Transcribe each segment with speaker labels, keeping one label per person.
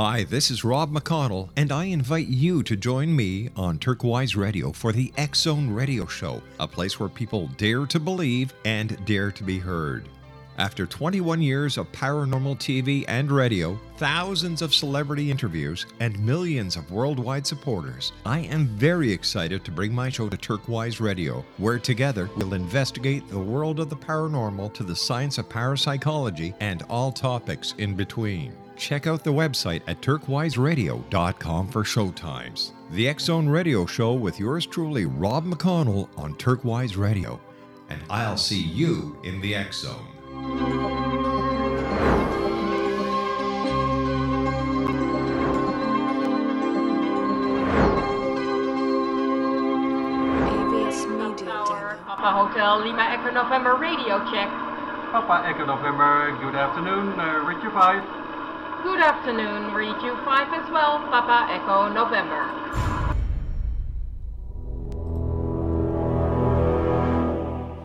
Speaker 1: Hi, this is Rob McConnell, and I invite you to join me on Turquoise Radio for the Zone Radio Show, a place where people dare to believe and dare to be heard. After 21 years of paranormal TV and radio, thousands of celebrity interviews, and millions of worldwide supporters, I am very excited to bring my show to Turquoise Radio, where together we'll investigate the world of the paranormal to the science of parapsychology and all topics in between. Check out the website at turquoiseradio.com for showtimes. The X Zone Radio Show with yours truly, Rob McConnell, on Turquoise Radio. And I'll see you in the X Zone.
Speaker 2: AVS Media
Speaker 3: Tower, Papa Hotel Lima Echo November radio check.
Speaker 4: Papa Echo November, good afternoon, uh, Richard 5.
Speaker 3: Good afternoon, read you 5 as well, Papa Echo November.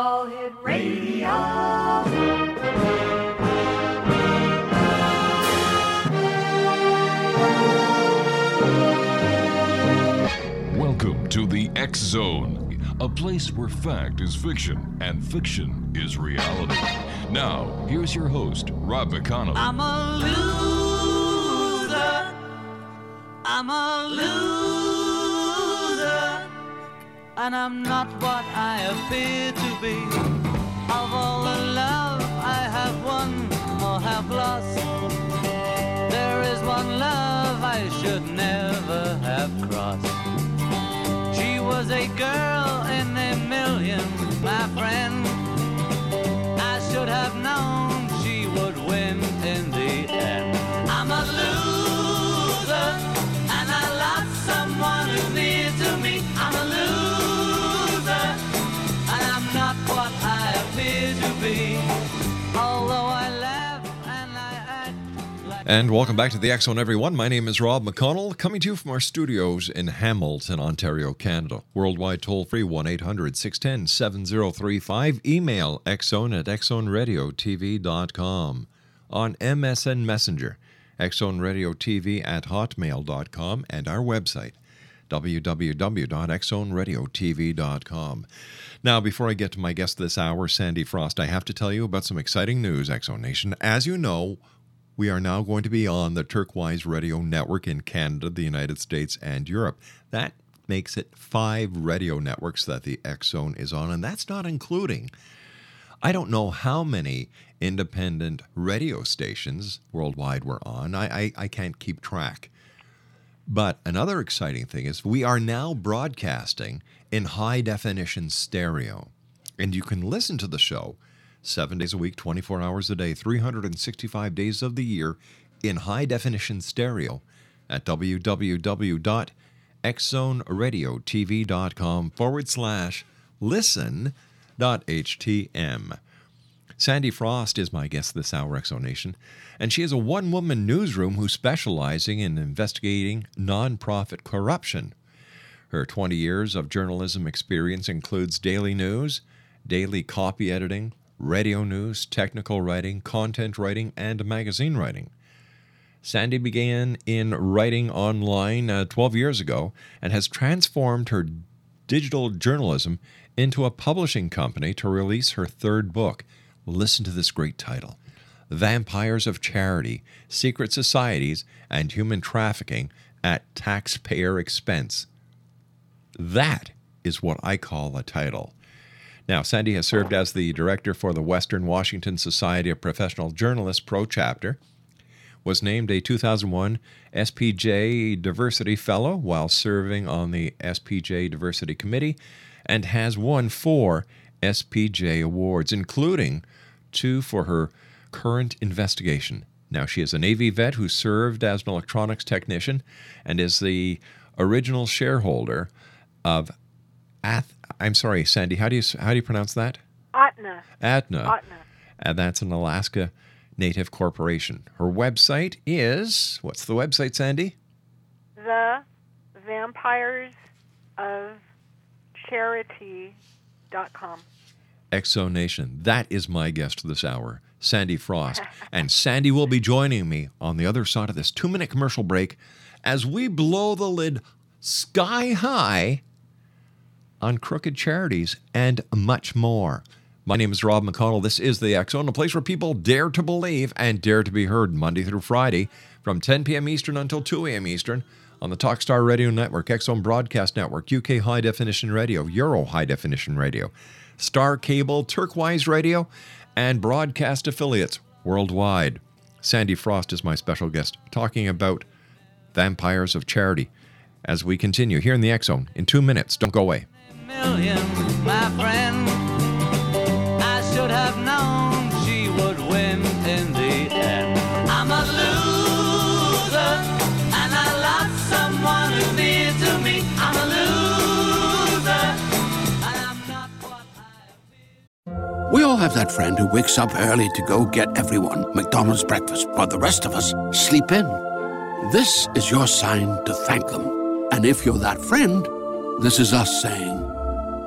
Speaker 2: All Hit Radio.
Speaker 5: Welcome to the X Zone, a place where fact is fiction and fiction is reality. Now, here's your host, Rob McConnell.
Speaker 6: I'm a loser. I'm a loser. And I'm not what I appear to be. Of And
Speaker 1: welcome back to the Zone, everyone. My name is Rob McConnell, coming to you from our studios in Hamilton, Ontario, Canada. Worldwide toll free 1 800 610 7035. Email xzone at xzoneradiotv.com. On MSN Messenger, xzoneradiotv at hotmail.com, and our website, www.xzoneradiotv.com. Now, before I get to my guest this hour, Sandy Frost, I have to tell you about some exciting news, X Zone Nation. As you know, we are now going to be on the Turquoise Radio Network in Canada, the United States, and Europe. That makes it five radio networks that the X Zone is on, and that's not including. I don't know how many independent radio stations worldwide we're on. I, I, I can't keep track. But another exciting thing is we are now broadcasting in high definition stereo. And you can listen to the show seven days a week, 24 hours a day, 365 days of the year in high definition stereo at www.xzoneradiotv.com forward slash listen.htm. Sandy Frost is my guest this hour, X Zone Nation, and she is a one woman newsroom who's specializing in investigating nonprofit corruption. Her 20 years of journalism experience includes daily news, daily copy editing, radio news, technical writing, content writing, and magazine writing. Sandy began in writing online uh, 12 years ago and has transformed her digital journalism into a publishing company to release her third book. Listen to this great title Vampires of Charity Secret Societies and Human Trafficking at Taxpayer Expense. That is what I call a title. Now, Sandy has served as the director for the Western Washington Society of Professional Journalists Pro Chapter, was named a 2001 SPJ Diversity Fellow while serving on the SPJ Diversity Committee, and has won four SPJ awards, including two for her current investigation. Now, she is a Navy vet who served as an electronics technician and is the original shareholder of Ath. I'm sorry, Sandy. How do you how do you pronounce that?
Speaker 7: Ahtna.
Speaker 1: Ahtna.
Speaker 7: Ahtna.
Speaker 1: And that's an Alaska Native corporation. Her website is what's the website, Sandy?
Speaker 7: The Vampires of Charity.com.
Speaker 1: X Zone Nation. That is my guest this hour, Sandy Frost. and Sandy will be joining me on the other side of this two minute commercial break as we blow the lid sky high on crooked charities and much more. My name is Rob McConnell. This is the Zone, a place where people dare to believe and dare to be heard Monday through Friday from 10 p.m. Eastern until 2 a.m. Eastern on the Talkstar Radio Network, Zone Broadcast Network, UK High Definition Radio, Euro High Definition Radio, Star Cable, Turquoise Radio, and broadcast affiliates worldwide. Sandy Frost is my special guest, talking about vampires of charity. As we continue here in the Zone in two minutes, don't go away.
Speaker 6: Million, my friend. I should have known she would win in the end. I'm a loser, and I lost someone who's near to me. I'm a loser, and I'm not what I
Speaker 8: We all have that friend who wakes up early to go get everyone McDonald's breakfast while the rest of us sleep in. This is your sign to thank them. And if you're that friend, this is us saying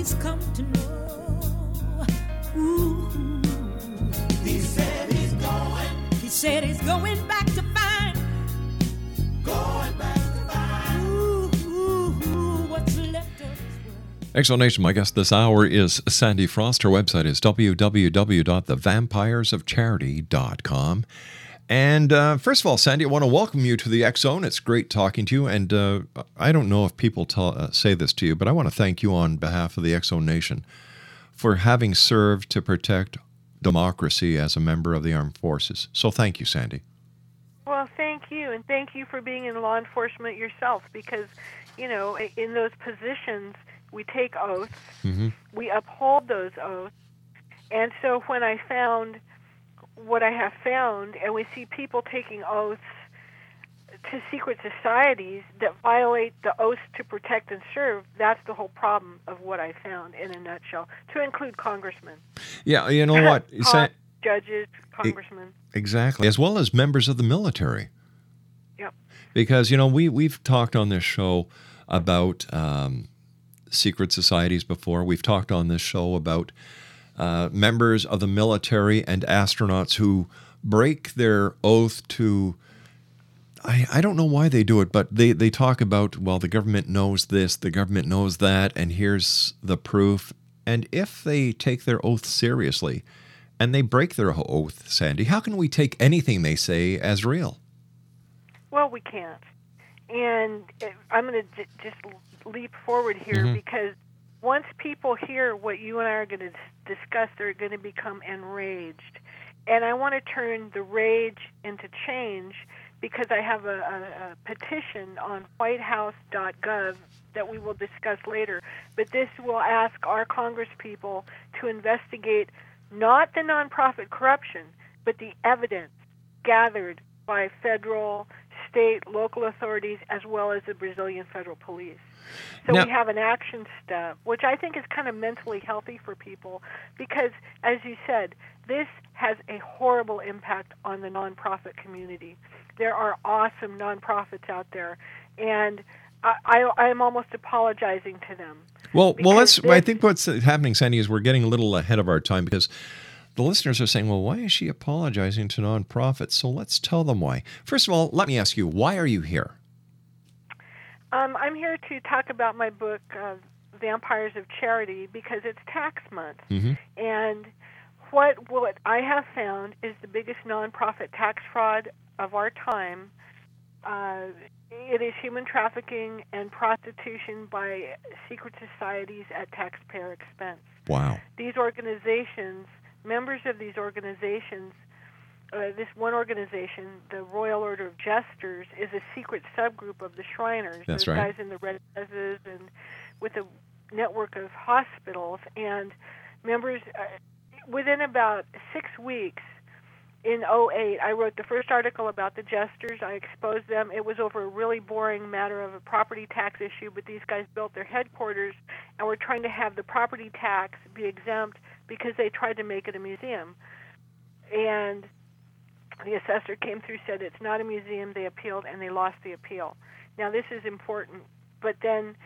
Speaker 9: He's come to know. Ooh. He said he's going. He said he's going back to find. Going back to find. Ooh, ooh, ooh, what's left of his.
Speaker 1: Explanation, my guest this hour is Sandy Frost. Her website is www.thevampiresofcharity.com. And uh, first of all, Sandy, I want to welcome you to the X Zone. It's great talking to you. And uh, I don't know if people tell, uh, say this to you, but I want to thank you on behalf of the X Zone Nation for having served to protect democracy as a member of the armed forces. So thank you, Sandy.
Speaker 7: Well, thank you, and thank you for being in law enforcement yourself because, you know, in those positions, we take oaths, we uphold those oaths. And so when I found what I have found, and we see people taking oaths to secret societies that violate the oaths to protect and serve, that's the whole problem of what I found in a nutshell, to include congressmen,
Speaker 1: Yeah, you know what? Sa-
Speaker 7: judges, congressmen.
Speaker 1: exactly. As well as members of the military.
Speaker 7: Yep.
Speaker 1: because you know we we've talked on this show about um, secret societies before. We've talked on this show about uh, members of the military and astronauts who break their oath to I, I don't know why they do it, but they, they talk about, well, the government knows this, the government knows that, and here's the proof. And if they take their oath seriously and they break their oath, Sandy, how can we take anything they say as real?
Speaker 7: Well, we can't. And uh, I'm going to j- just leap forward here
Speaker 1: Mhm.
Speaker 7: because once people hear what you and I are going to discuss, they're going to become enraged. And I want to turn the rage into change because I have a, a, a petition on whitehouse.gov that we will discuss later. But this will ask our congresspeople to investigate not the nonprofit corruption, but the evidence gathered by federal, state, local authorities, as well as the Brazilian federal police. So
Speaker 1: Now-
Speaker 7: we have an action step, which I think is kind of mentally healthy for people because, as you said, this has a horrible impact on the nonprofit community. There are awesome nonprofits out there, and I, I, I'm almost apologizing to them.
Speaker 1: Well, well, let's.
Speaker 7: Because
Speaker 1: I think what's happening, Sandy, is we're getting a little ahead of our time because the listeners are saying, "Well, why is she apologizing to nonprofits?" So let's tell them why. First of all, let me ask you, why are you here?
Speaker 7: Um, I'm here to talk about my book, uh, Vampires of Charity, because it's tax month.
Speaker 1: Mhm.
Speaker 7: And what what I have found is the biggest nonprofit tax fraud of our time. Uh, it is human trafficking and prostitution by secret societies at taxpayer expense.
Speaker 1: Wow.
Speaker 7: These organizations, members of these organizations, uh, this one organization, the Royal Order of Jesters, is a secret subgroup of the Shriners.
Speaker 1: That's
Speaker 7: Those
Speaker 1: right.
Speaker 7: guys in the red dresses and with a network of hospitals and members. Uh, within about six weeks, in 08, I wrote the first article about the Jesters. I exposed them. It was over a really boring matter of a property tax issue, but these guys built their headquarters and were trying to have the property tax be exempt because they tried to make it a museum. And the assessor came through, said it's not a museum. They appealed and they lost the appeal. Now, this is important. But then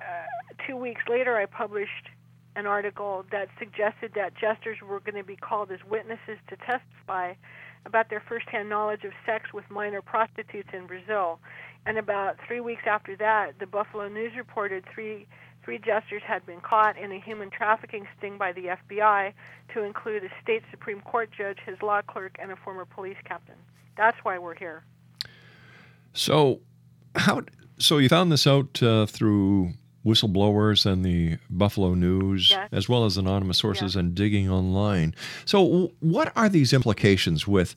Speaker 7: uh, two weeks later, I published an article that suggested that jesters were going to be called as witnesses to testify about their firsthand knowledge of sex with minor prostitutes in Brazil. And about three weeks after that, the Buffalo News reported three three jesters had been caught in a human trafficking sting by the FBI, to include a state Supreme Court judge, his law clerk, and a former police captain. That's why we're here.
Speaker 1: So, how? So you found this out uh, through whistleblowers and the Buffalo News,
Speaker 7: Yes.
Speaker 1: as well as anonymous sources and digging online. So, what are these implications with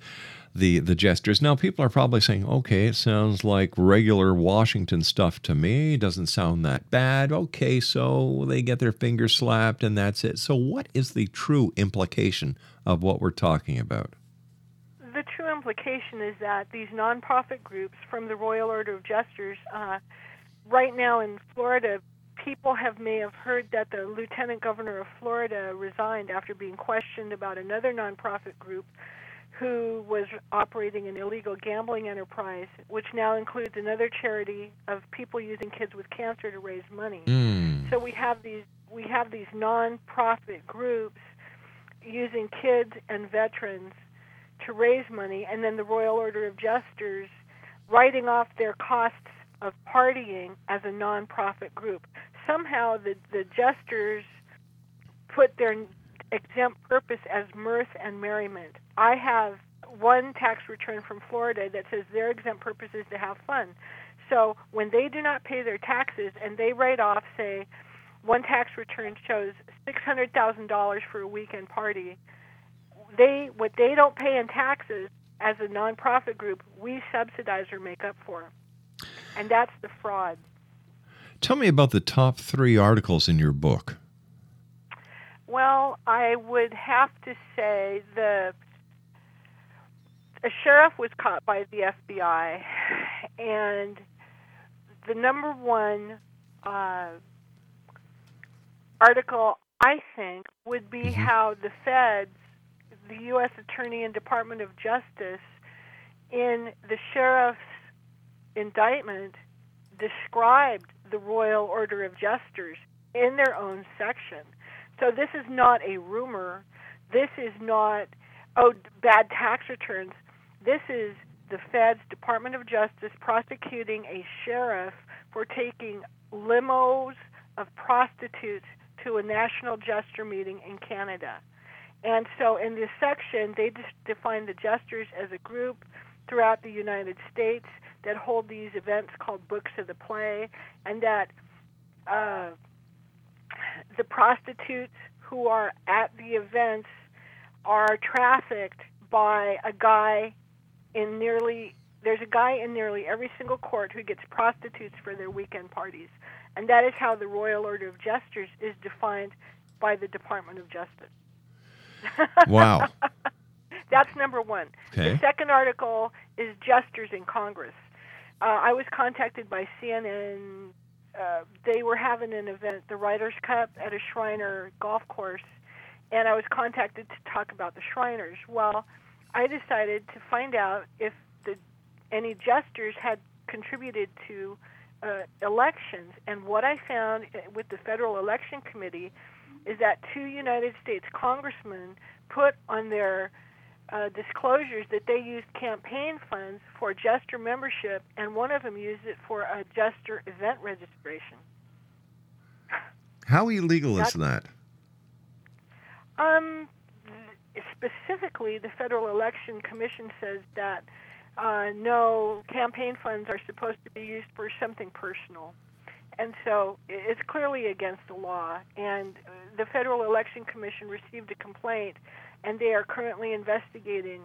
Speaker 1: the the jesters? Now, people are probably saying, "Okay, it sounds like regular Washington stuff to me. Doesn't sound that bad." Okay, so they get their fingers slapped, and that's it. So, what is the true implication of what we're talking about?
Speaker 7: the true implication is that these nonprofit groups from the Royal Order of Jesters, uh, right now in Florida, people have may have heard that the lieutenant governor of Florida resigned after being questioned about another nonprofit group who was operating an illegal gambling enterprise, which now includes another charity of people using kids with cancer to raise money.
Speaker 1: Mm.
Speaker 7: So we have these we have these non-profit groups using kids and veterans to raise money, and then the Royal Order of Jesters writing off their costs of partying as a non-profit group. Somehow the the jesters put their exempt purpose as mirth and merriment. I have one tax return from Florida that says their exempt purpose is to have fun. So when they do not pay their taxes and they write off, say, one tax return shows six hundred thousand dollars for a weekend party, they what they don't pay in taxes as a nonprofit group, we subsidize or make up for, and that's the fraud.
Speaker 1: Tell me about the top three articles in your book.
Speaker 7: Well, I would have to say the a sheriff was caught by the FBI, and the number one uh, article I think would be how the feds, the U.S. Attorney and Department of Justice, in the sheriff's indictment, described the Royal Order of Jesters in their own section. So this is not a rumor. This is not, oh, bad tax returns. This is the Fed's Department of Justice prosecuting a sheriff for taking limos of prostitutes to a national jester meeting in Canada. And so in this section, they define the jesters as a group throughout the United States that hold these events called Books of the Play, and that uh, the prostitutes who are at the events are trafficked by a guy in nearly there's a guy in nearly every single court who gets prostitutes for their weekend parties. And that is how the Royal Order of Jesters is defined by the Department of Justice.
Speaker 1: Wow.
Speaker 7: That's number one.
Speaker 1: Okay.
Speaker 7: The second article is Jesters in Congress. Uh, I was contacted by CNN. Uh, they were having an event, the Ryder Cup, at a Shriner golf course, and I was contacted to talk about the Shriners. Well, I decided to find out if the any jesters had contributed to uh, elections, and what I found uh, with the Federal Election Committee is that two United States congressmen put on their uh, disclosures that they used campaign funds for Jester membership, and one of them used it for a Jester event registration.
Speaker 1: How illegal is that?
Speaker 7: Um, specifically, the Federal Election Commission says that uh, no campaign funds are supposed to be used for something personal. And so it's clearly against the law. And uh, the Federal Election Commission received a complaint, and they are currently investigating.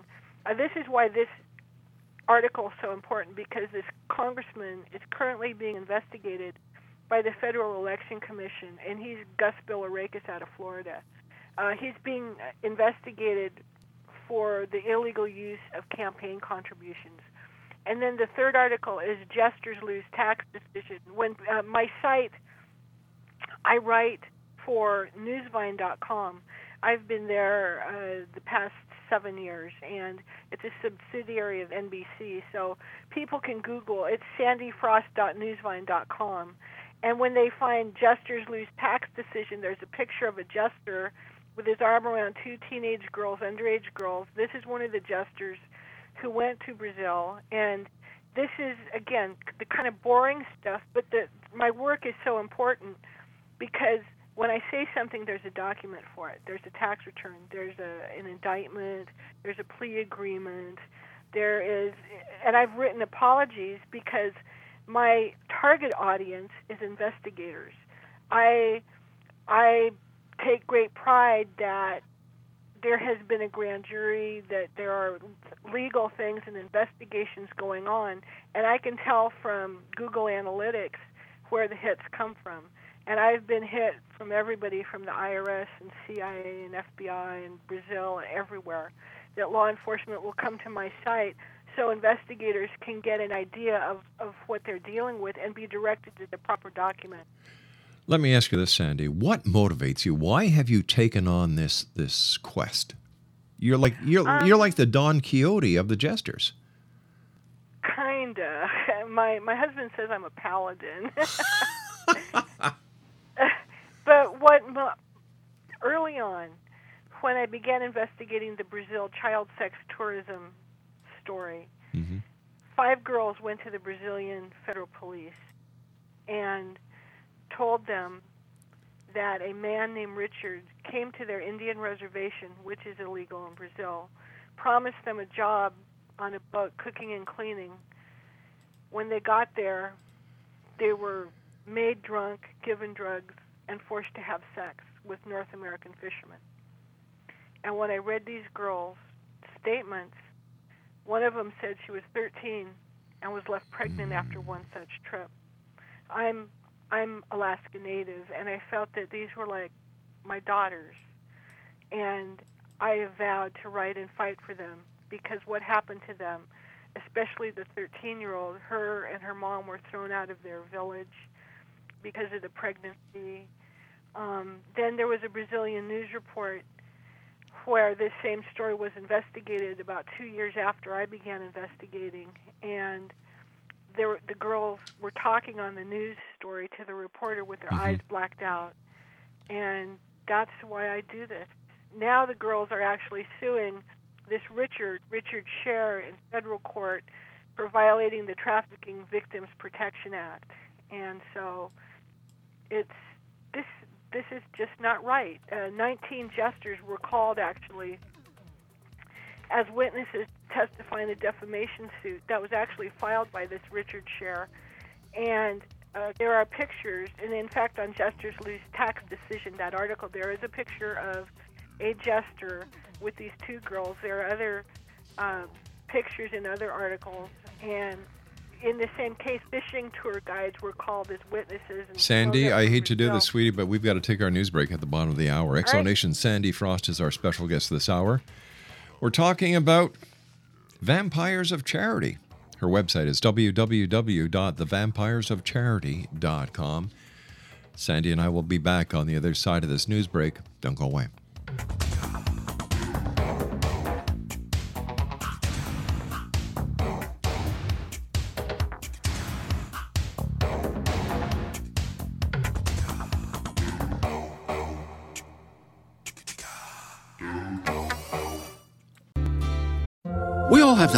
Speaker 7: Uh, this is why this article is so important because this congressman is currently being investigated by the Federal Election Commission, and he's Gus Bilirakis out of Florida. Uh, he's being investigated for the illegal use of campaign contributions. And then the third article is Jesters Lose Tax Decision. When uh, my site, I write for Newsvine.com. I've been there uh, the past seven years, and it's a subsidiary of NBC. So people can Google. It's sandyfrost.newsvine.com. And when they find Jesters Lose Tax Decision, there's a picture of a jester with his arm around two teenage girls, underage girls. This is one of the jesters who went to Brazil, and this is again the kind of boring stuff. But the my work is so important because when I say something, there's a document for it. There's a tax return. There's a, an indictment. There's a plea agreement. There is, and I've written apologies because my target audience is investigators. I I take great pride that there has been a grand jury, that there are legal things and investigations going on, and I can tell from Google Analytics where the hits come from. And I've been hit from everybody from the IRS and CIA and FBI and Brazil and everywhere that law enforcement will come to my site so investigators can get an idea of, of what they're dealing with and be directed to the proper document.
Speaker 1: Let me ask you this, Sandy. What motivates you? Why have you taken on this this quest? You're like you're
Speaker 7: Um,
Speaker 1: you're like the Don Quixote of the jesters.
Speaker 7: Kinda. My my husband says I'm a paladin. but what mo- early on, when I began investigating the Brazil child sex tourism story, mm-hmm. five girls went to the Brazilian federal police and told them that a man named Richard came to their Indian reservation, which is illegal in Brazil, promised them a job on a boat cooking and cleaning. When they got there, they were made drunk, given drugs, and forced to have sex with North American fishermen. And when I read these girls' statements, one of them said she was 13 and was left pregnant after one such trip. I'm I'm Alaska Native, and I felt that these were like my daughters, and I have vowed to write and fight for them because what happened to them, especially the 13-year-old, her and her mom were thrown out of their village because of the pregnancy. Um, then there was a Brazilian news report where this same story was investigated about two years after I began investigating, and there the girls were talking on the news story to the reporter with their eyes mm-hmm. blacked out, and that's why I do this. Now the girls are actually suing this Richard Richard Schair in federal court for violating the Trafficking Victims Protection Act, and so it's this this is just not right. Uh, 19 jesters were called actually as witnesses testifying in the defamation suit that was actually filed by this Richard Schair, and uh, there are pictures, and in fact, on Jesters Lose Tax Decision, that article, there is a picture of a jester with these two girls. There are other uh, pictures in other articles, and in the same case, fishing tour guides were called as witnesses. And
Speaker 1: Sandy, I hate to do this, sweetie, but we've got to take our news break at the bottom of the hour.
Speaker 7: right.
Speaker 1: X Zone Nation Sandy Frost is our special guest this hour. We're talking about Vampires of Charity. Her website is www.thevampiresofcharity.com. Sandy and I will be back on the other side of this news break. Don't go away.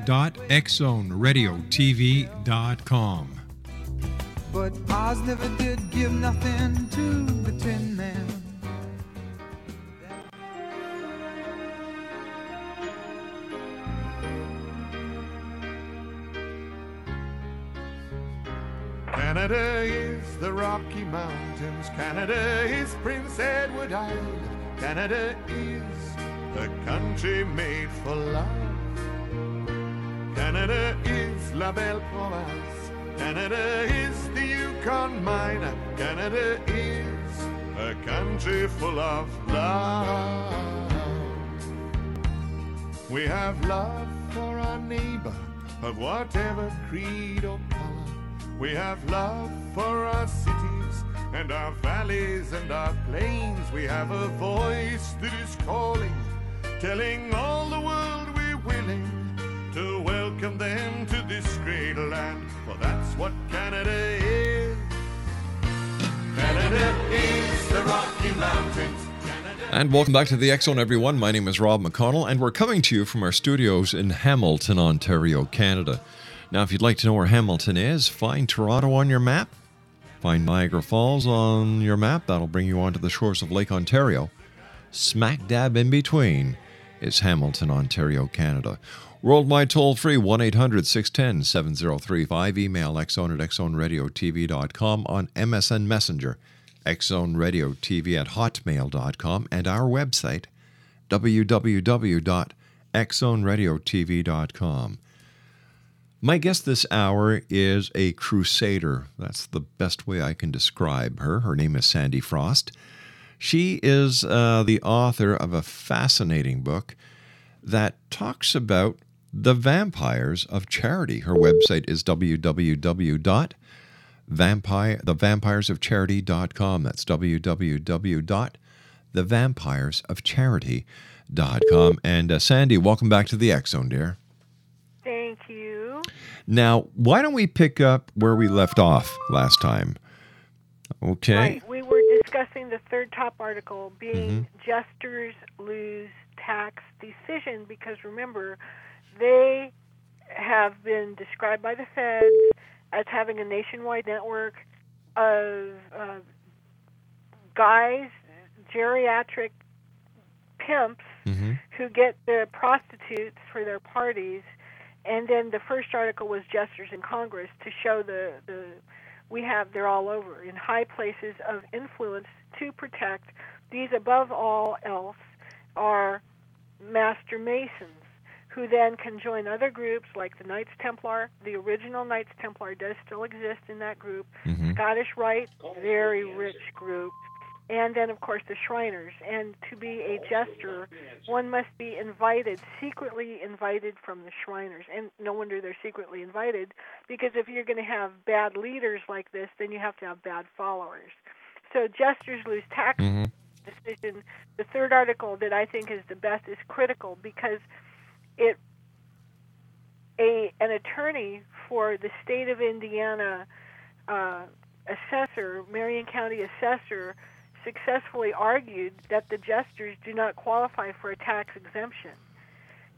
Speaker 1: www.xzoneradiotv.com.
Speaker 10: But Oz never did give nothing to the Tin Man.
Speaker 11: Canada is the Rocky Mountains. Canada is Prince Edward Island. Canada is a country made for love. Canada is La Belle Province. Canada is the Yukon mine. Canada is a country full of love. We have love for our neighbor of whatever creed or color. We have love for our cities and our valleys and our plains. We have a voice that is calling, telling all the world we're willing welcome them to this great land. For that's what Canada is. Canada is the Rocky Mountains.
Speaker 1: And welcome back to the Zone, everyone. My name is Rob McConnell, and we're coming to you from our studios in Hamilton, Ontario, Canada. Now, if you'd like to know where Hamilton is, find Toronto on your map, find Niagara Falls on your map. That'll bring you onto the shores of Lake Ontario. Smack dab in between is Hamilton, Ontario, Canada. Worldwide toll free 1 800 610 7035. Email xzone at xzoneradiotv.com on MSN Messenger, xzoneradiotv at hotmail.com, and our website, www.xzoneradiotv.com. My guest this hour is a crusader. That's the best way I can describe her. Her name is Sandy Frost. She is uh, the author of a fascinating book that talks about the vampires of charity. Her website is www.vampirethevampiresofcharity.com. That's The Vampires of Charity.com. And uh, Sandy, welcome back to the X Zone, dear.
Speaker 7: Thank you.
Speaker 1: Now, why don't we pick up where we left off last time? Okay.
Speaker 7: Right. We were discussing the third top article being
Speaker 1: Mm-hmm.
Speaker 7: jesters lose tax decision because remember, they have been described by the feds as having a nationwide network of uh, guys, geriatric pimps
Speaker 1: Mm-hmm.
Speaker 7: who get the prostitutes for their parties. And then the first article was jesters in Congress to show the, the we have they're all over in high places of influence to protect these above all else are master masons who then can join other groups like the Knights Templar. The original Knights Templar does still exist in that group.
Speaker 1: Mhm.
Speaker 7: Scottish Rite, very rich group. And then, of course, the Shriners. And to be a jester, one must be invited, secretly invited from the Shriners. And no wonder they're secretly invited, because if you're going to have bad leaders like this, then you have to have bad followers. So jesters lose tax decision. The third article that I think is the best is critical because it a an attorney for the state of Indiana uh, assessor, Marion County assessor, successfully argued that the jesters do not qualify for a tax exemption,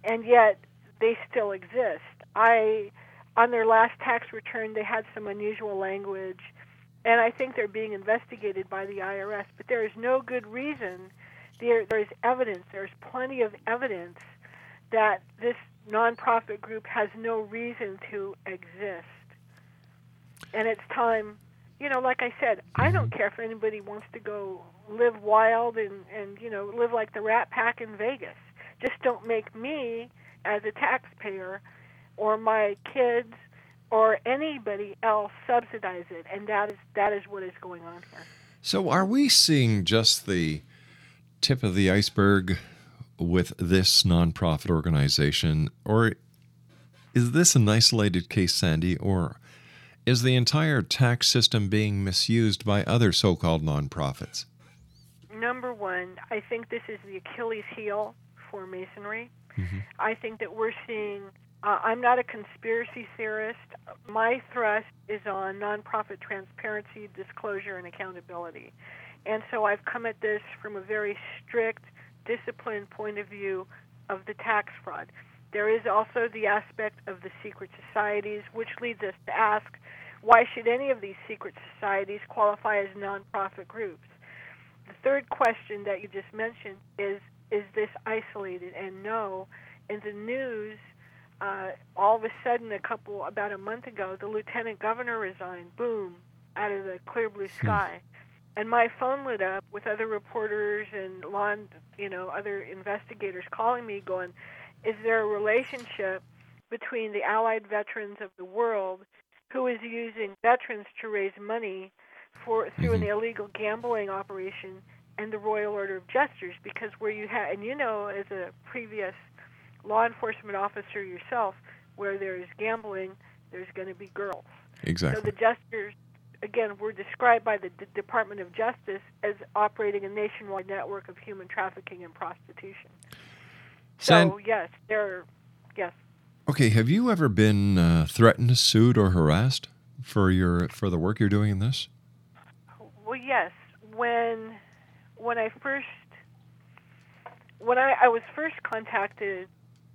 Speaker 7: and yet they still exist. I on their last tax return they had some unusual language and I think they're being investigated by the IRS. But there is no good reason. There, there is evidence. There's plenty of evidence that this nonprofit group has no reason to exist. And it's time. You know, like I said, I don't care if anybody wants to go live wild and and you know live like the Rat Pack in Vegas. Just don't make me, as a taxpayer, or my kids or anybody else subsidize it, and that is that is what is going on here.
Speaker 1: So, are we seeing just the tip of the iceberg with this nonprofit organization, or is this an isolated case, Sandy, or is the entire tax system being misused by other so called nonprofits?
Speaker 7: Number one, I think this is the Achilles heel for Masonry. I think that we're seeing. Uh, I'm not a conspiracy theorist. My thrust is on nonprofit transparency, disclosure, and accountability. And so I've come at this from a very strict, disciplined point of view of the tax fraud. There is also the aspect of the secret societies, which leads us to ask why should any of these secret societies qualify as nonprofit groups? The third question that you just mentioned is is this isolated? And no, in the news, uh, all of a sudden, a couple about a month ago, the lieutenant governor resigned. Boom, out of the clear blue sky, and my phone lit up with other reporters and law, you know, other investigators calling me, going, "Is there a relationship between the Allied veterans of the world, who is using veterans to raise money for through an mm-hmm. illegal gambling operation?" and the Royal Order of Jesters because where you have and you know as a previous law enforcement officer yourself where there's gambling there's going to be girls
Speaker 1: Exactly.
Speaker 7: so the jesters again were described by the D- Department of Justice as operating a nationwide network of human trafficking and prostitution
Speaker 1: San-
Speaker 7: so yes they're yes
Speaker 1: Okay, have you ever been uh, threatened, sued, or harassed for your for the work you're doing in this?
Speaker 7: Well, yes. When when I first when I, I was first contacted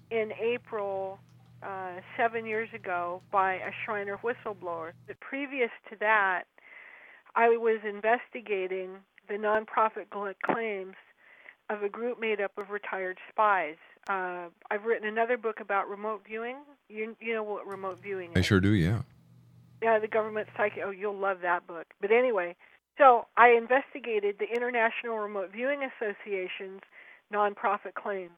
Speaker 7: in April uh, seven years ago by a Shriner whistleblower, but previous to that, I was investigating the nonprofit claims of a group made up of retired spies. Uh, I've written another book about remote viewing. You you know what remote viewing is?
Speaker 1: I sure do, yeah.
Speaker 7: Yeah, the government psychic. Oh, you'll love that book. But anyway, so I investigated the International Remote Viewing Association's nonprofit claims,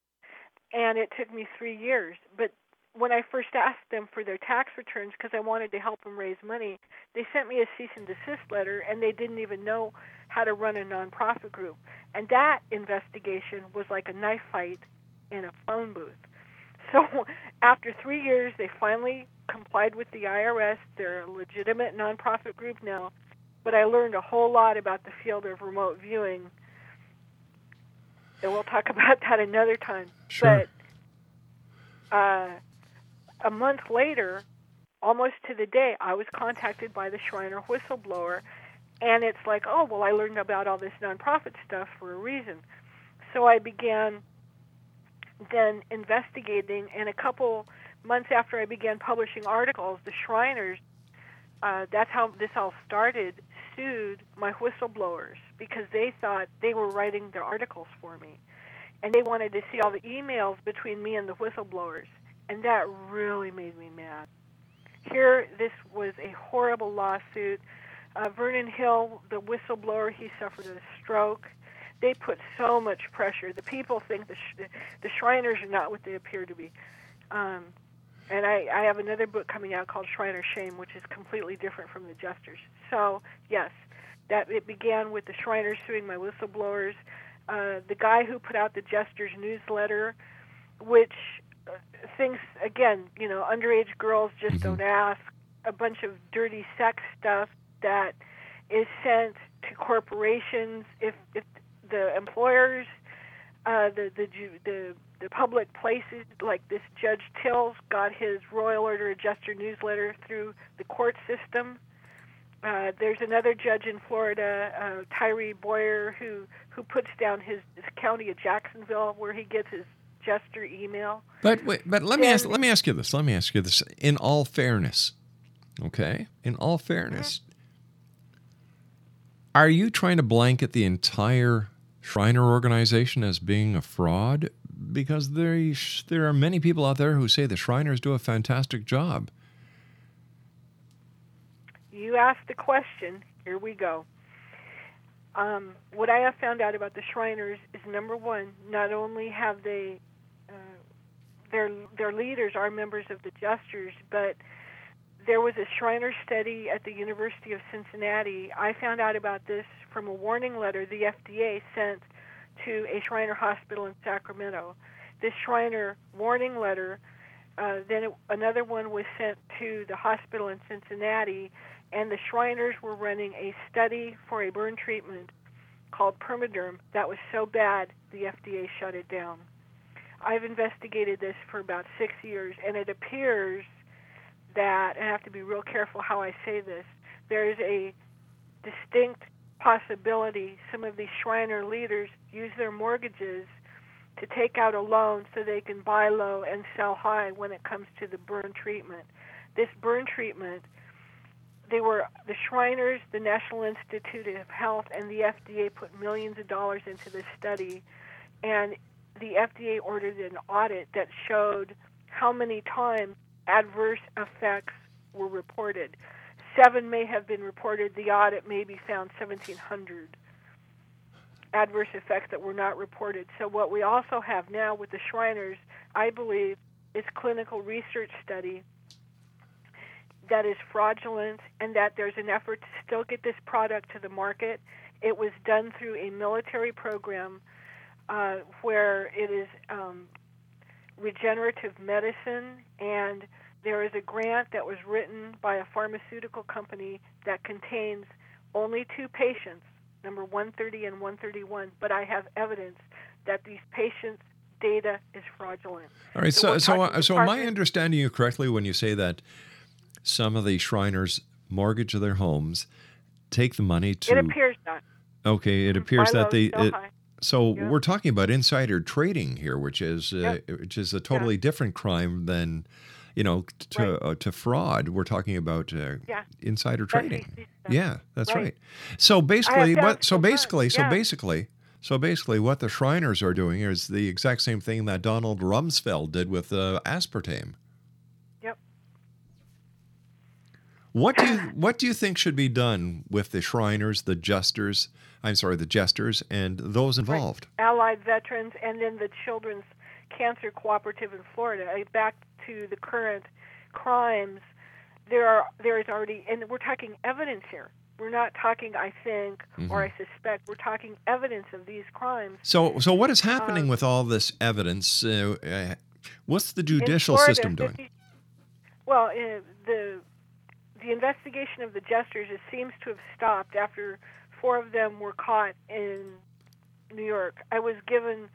Speaker 7: and it took me three years. But when I first asked them for their tax returns because I wanted to help them raise money, they sent me a cease and desist letter, and they didn't even know how to run a nonprofit group. And that investigation was like a knife fight in a phone booth. So after three years, they finally complied with the IRS. They're a legitimate nonprofit group now. But I learned a whole lot about the field of remote viewing and we'll talk about that another time.
Speaker 1: Sure.
Speaker 7: But uh, a month later, almost to the day, I was contacted by the Shriner whistleblower, and it's like, oh, well, I learned about all this nonprofit stuff for a reason. So I began then investigating, and a couple months after I began publishing articles, the Shriners, uh, that's how this all started, sued my whistleblowers because they thought they were writing their articles for me. And they wanted to see all the emails between me and the whistleblowers. And that really made me mad. Here, this was a horrible lawsuit. Uh, Vernon Hill, the whistleblower, he suffered a stroke. They put so much pressure. The people think the, sh- the Shriners are not what they appear to be. Um, and I, I have another book coming out called Shriner Shame, which is completely different from the Jesters. So yes, that it began with the Shriners suing my whistleblowers. Uh, the guy who put out the Jesters newsletter, which thinks again, you know, underage girls just don't ask. A bunch of dirty sex stuff that is sent to corporations if if the employers, uh, the the the the public places like this Judge Tills got his Royal Order of Jesters newsletter through the court system. Uh, there's another judge in Florida, uh, Tyrie Boyer, who who puts down his, his county of Jacksonville where he gets his email.
Speaker 1: But wait, but let me
Speaker 7: Then-
Speaker 1: ask let me ask you this. Let me ask you this. In all fairness, okay? In all fairness, are you trying to blanket the entire Shriner organization as being a fraud? Because there there are many people out there who say the Shriners do a fantastic job.
Speaker 7: You asked the question. Here we go. Um, what I have found out about the Shriners is number one, not only have they their their leaders are members of the Jesters, but there was a Shriner study at the University of Cincinnati. I found out about this from a warning letter the FDA sent to a Shriner hospital in Sacramento. This Shriner warning letter, uh, then it, another one was sent to the hospital in Cincinnati, and the Shriners were running a study for a burn treatment called Permaderm that was so bad the FDA shut it down. I've investigated this for about six years, and it appears that, and I have to be real careful how I say this, there is a distinct possibility some of these Shriner leaders use their mortgages to take out a loan so they can buy low and sell high when it comes to the burn treatment. This burn treatment, they were the Shriners, the National Institute of Health, and the FDA put millions of dollars into this study, and the FDA ordered an audit that showed how many times adverse effects were reported. Seven may have been reported. The audit maybe found 1,700 adverse effects that were not reported. So what we also have now with the Shriners, I believe, is clinical research study that is fraudulent and that there's an effort to still get this product to the market. It was done through a military program uh, where it is um, regenerative medicine, and there is a grant that was written by a pharmaceutical company that contains only two patients, number 130 and 131, but I have evidence that these patients' data is fraudulent.
Speaker 1: All right, so so uh, so am I understanding you correctly when you say that some of the Shriners mortgage their homes, take the money to
Speaker 7: It appears not.
Speaker 1: Okay, it appears
Speaker 7: Buy
Speaker 1: that they. it-
Speaker 7: high.
Speaker 1: So
Speaker 7: Yeah.
Speaker 1: we're talking about insider trading here, which is uh, which is a totally different crime than, you know, to uh, to fraud. We're talking about uh,
Speaker 7: Yeah.
Speaker 1: insider trading.
Speaker 7: stuff.
Speaker 1: Yeah, that's right.
Speaker 7: Right.
Speaker 1: So basically, what? So basically, so basically, so basically, what the Shriners are doing is the exact same thing that Donald Rumsfeld did with uh, aspartame.
Speaker 7: Yep.
Speaker 1: What do you what do you think should be done with the Shriners, the Jesters? I'm sorry, the Jesters, and those involved.
Speaker 7: Allied veterans, and then the Children's Cancer Cooperative in Florida. Uh, Back to the current crimes, there are there is already, and we're talking evidence here. We're not talking, I think, or I suspect. We're talking evidence of these crimes.
Speaker 1: So, so what is happening
Speaker 7: Um,
Speaker 1: with all this evidence? Uh, uh, what's the judicial
Speaker 7: Florida,
Speaker 1: system doing?
Speaker 7: 50 Well, uh, the the investigation of the jesters it seems to have stopped after four of them were caught in New York. I was given,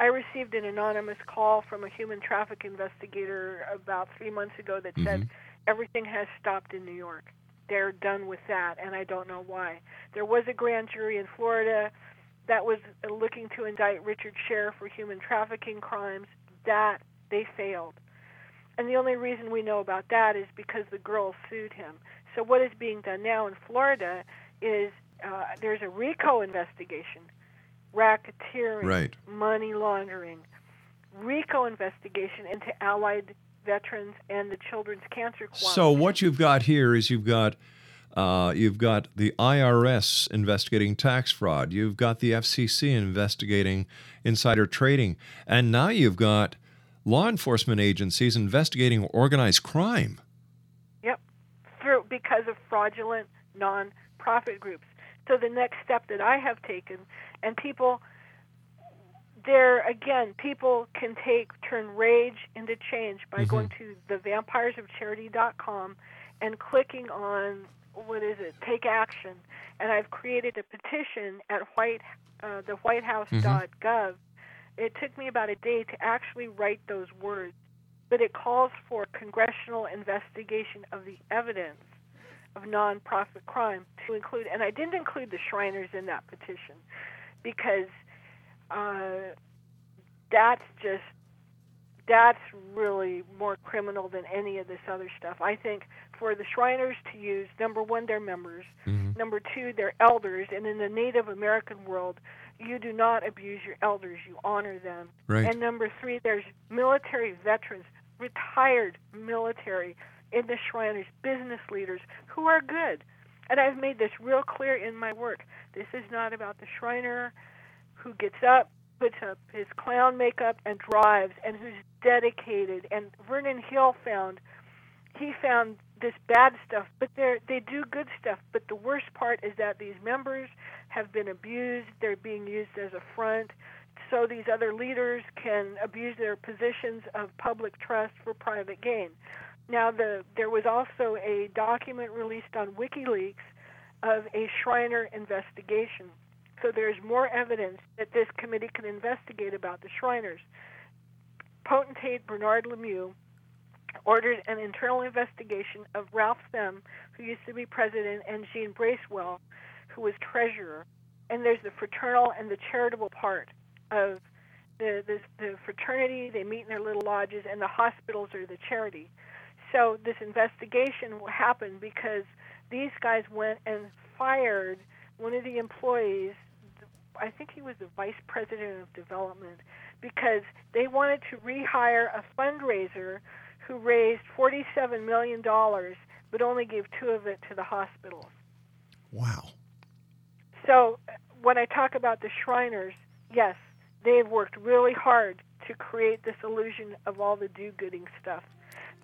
Speaker 7: I received an anonymous call from a human traffic investigator about three months ago that said
Speaker 12: Mhm.
Speaker 7: everything has stopped in New York. They're done with that, and I don't know why. There was a grand jury in Florida that was looking to indict Richard Schair for human trafficking crimes. That they failed. And the only reason we know about that is because the girl sued him. So what is being done now in Florida is uh, there's a RICO investigation, racketeering,
Speaker 1: Right.
Speaker 7: money laundering, RICO investigation into Allied veterans and the Children's Cancer Coalition.
Speaker 1: So what you've got here is you've got uh, you've got the IRS investigating tax fraud. You've got the FCC investigating insider trading, and now you've got law enforcement agencies investigating organized crime.
Speaker 7: Yep, through because of fraudulent non-profit groups. So the next step that I have taken, and people, there again, people can take turn rage into change by
Speaker 12: Mhm.
Speaker 7: going to the vampiresofcharity.com and clicking on what is it? Take action. And I've created a petition at White, uh, the WhiteHouse.gov. It took me about a day to actually write those words, but it calls for congressional investigation of the evidence of nonprofit crime to include, and I didn't include the Shriners in that petition because uh, that's just that's really more criminal than any of this other stuff. I think for the Shriners to use number one, their members, number two, their elders, and in the Native American world, you do not abuse your elders; you honor them.
Speaker 12: Right.
Speaker 7: And number three, there's military veterans, retired military in the Shriners, business leaders who are good. And I've made this real clear in my work. This is not about the Shriner who gets up, puts up his clown makeup, and drives, and who's dedicated. And Vernon Hill found he found this bad stuff, but they they do good stuff. But the worst part is that these members have been abused. They're being used as a front, so these other leaders can abuse their positions of public trust for private gain. Now, the there was also a document released on WikiLeaks of a Shriner investigation. So there's more evidence that this committee can investigate about the Shriners. Potentate Bernard Lemieux ordered an internal investigation of Ralph Semb, who used to be president, and Gene Bracewell, who was treasurer. And there's the fraternal and the charitable part of the, the the fraternity. They meet in their little lodges, and the hospitals are the charity. So this investigation happened because these guys went and fired one of the employees. I think he was the vice president of development because they wanted to rehire a fundraiser who raised $47 million but only gave two of it to the hospitals.
Speaker 1: Wow.
Speaker 7: So uh, when I talk about the Shriners, yes, they've worked really hard to create this illusion of all the do-gooding stuff.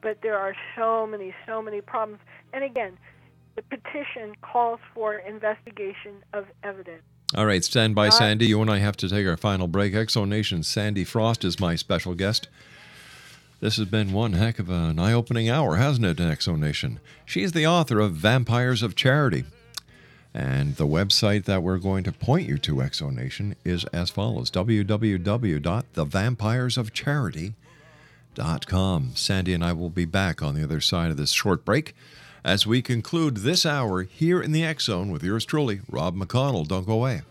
Speaker 7: But there are so many, so many problems. And again, the petition calls for investigation of evidence.
Speaker 1: All right, stand by, Sandy. You and I have to take our final break. X Zone Nation Sandy Frost is my special guest. This has been one heck of an eye opening hour, hasn't it, X Zone Nation? She is the author of Vampires of Charity. And the website that we're going to point you to, X Zone Nation, is as follows www.thevampiresofcharity.com. Sandy and I will be back on the other side of this short break as we conclude this hour here in the X Zone with yours truly, Rob McConnell. Don't go away.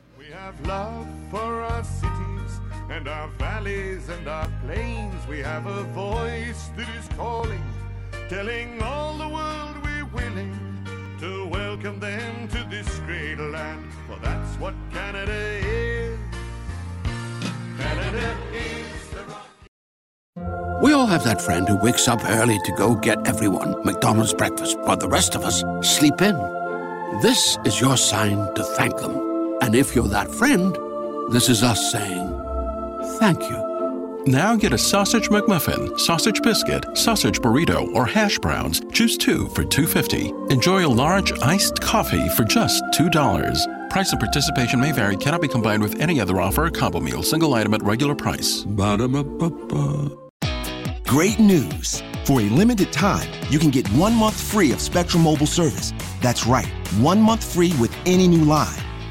Speaker 11: And our valleys and our plains. We have a voice that is calling, telling all the world we're willing to welcome them to this great land. For that's what Canada is. Canada is the rock.
Speaker 8: We all have that friend who wakes up early to go get everyone McDonald's breakfast, while the rest of us sleep in. This is your sign to thank them. And if you're that friend, this is us saying thank you.
Speaker 13: Now get a sausage McMuffin, sausage biscuit, sausage burrito, or hash browns. Choose two for $2.50. Enjoy a large iced coffee for just $2. Price and participation may vary, cannot be combined with any other offer or combo meal, single item at regular price. Ba-da-ba-ba-ba.
Speaker 14: Great news! For a limited time, you can get one month free of Spectrum Mobile service. That's right, one month free with any new line.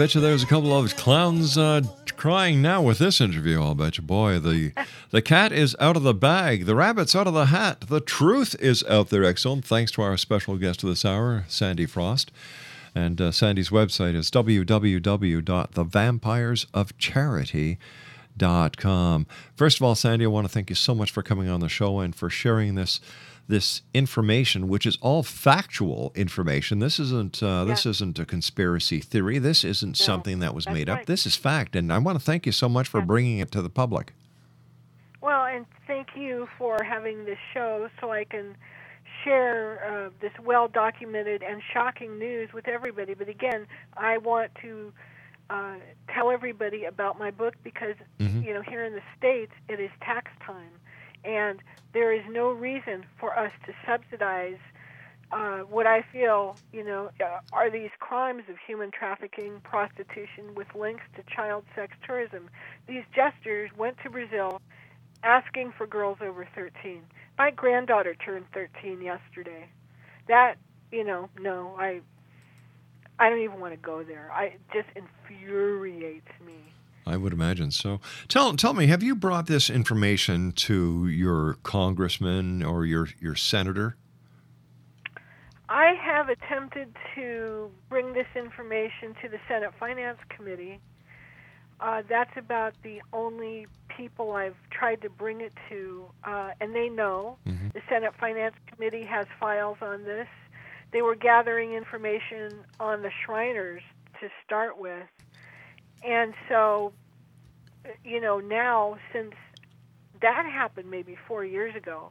Speaker 1: Bet you there's a couple of clowns uh, crying now with this interview. I'll bet you, boy, the the cat is out of the bag, the rabbit's out of the hat, the truth is out there. Excellent. Thanks to our special guest of this hour, Sandy Frost. And uh, Sandy's website is www.thevampiresofcharity.com. First of all, Sandy, I want to thank you so much for coming on the show and for sharing this this information, which is all factual information. This isn't uh, this isn't a conspiracy theory. This isn't something that was made up. This is fact, and I want to thank you so much for bringing it to the public.
Speaker 7: Well, and thank you for having this show so I can share uh, this well documented and shocking news with everybody. But again, I want to uh, tell everybody about my book because,
Speaker 12: Mhm.
Speaker 7: you know, here in the States, it is tax time. And there is no reason for us to subsidize uh, what I feel, you know, uh, are these crimes of human trafficking, prostitution with links to child sex tourism. These jesters went to Brazil asking for girls over 13. My granddaughter turned 13 yesterday. That, you know, no, I I don't even want to go there. I it just infuriates me.
Speaker 1: I would imagine so. Tell tell me, have you brought this information to your congressman or your your senator?
Speaker 7: I have attempted to bring this information to the Senate Finance Committee. Uh, that's about the only people I've tried to bring it to, uh, and they know. The Senate Finance Committee has files on this. They were gathering information on the Shriners to start with. And so, you know, now, since that happened maybe four years ago,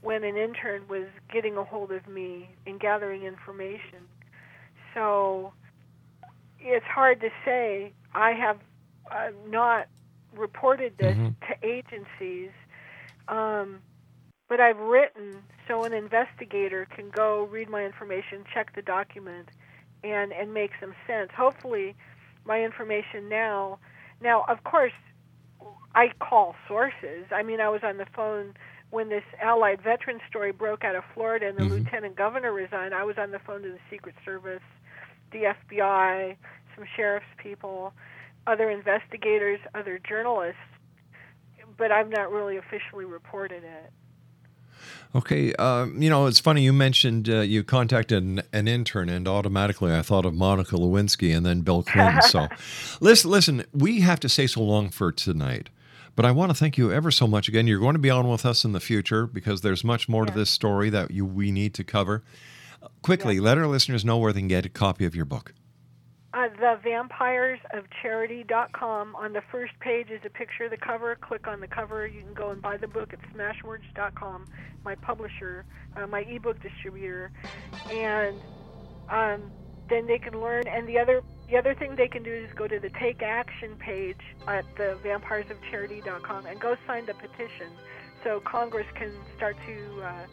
Speaker 7: when an intern was getting a hold of me and gathering information. So it's hard to say. I have uh, not reported this to agencies, um, but I've written so an investigator can go read my information, check the document, and and make some sense. Hopefully, my information now. Now, of course, I call sources. I mean, I was on the phone when this Allied veteran story broke out of Florida and the mm-hmm. lieutenant governor resigned. I was on the phone to the Secret Service, the FBI, some sheriff's people, other investigators, other journalists, but I've not really officially reported it.
Speaker 1: Okay, uh, you know it's funny you mentioned uh, you contacted an, an intern, and automatically I thought of Monica Lewinsky and then Bill Clinton. so, listen, listen, we have to say so long for tonight. But I want to thank you ever so much again. You're going to be on with us in the future because there's much more to this story that you we need to cover. Quickly, let our listeners know where they can get a copy of your book.
Speaker 7: Uh, the vampires of charity.com. On the first page is a picture of the cover. Click on the cover. You can go and buy the book at smashwords.com, my publisher, uh, my ebook distributor, and um, then they can learn. And the other the other thing they can do is go to the Take Action page at the vampiresofcharity.com and go sign the petition, so Congress can start to uh,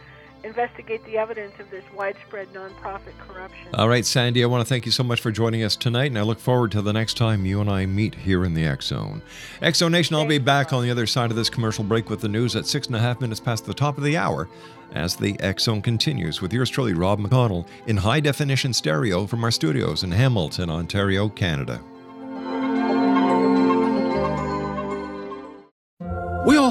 Speaker 7: investigate the evidence of this widespread nonprofit corruption.
Speaker 1: All right, Sandy, I want to thank you so much for joining us tonight, and I look forward to the next time you and I meet here in the X Zone. X Zone Nation, I'll be back on the other side of this commercial break with the news at six and a half minutes past the top of the hour as the X Zone continues with yours truly, Rob McConnell, in high definition stereo from our studios in Hamilton, Ontario, Canada.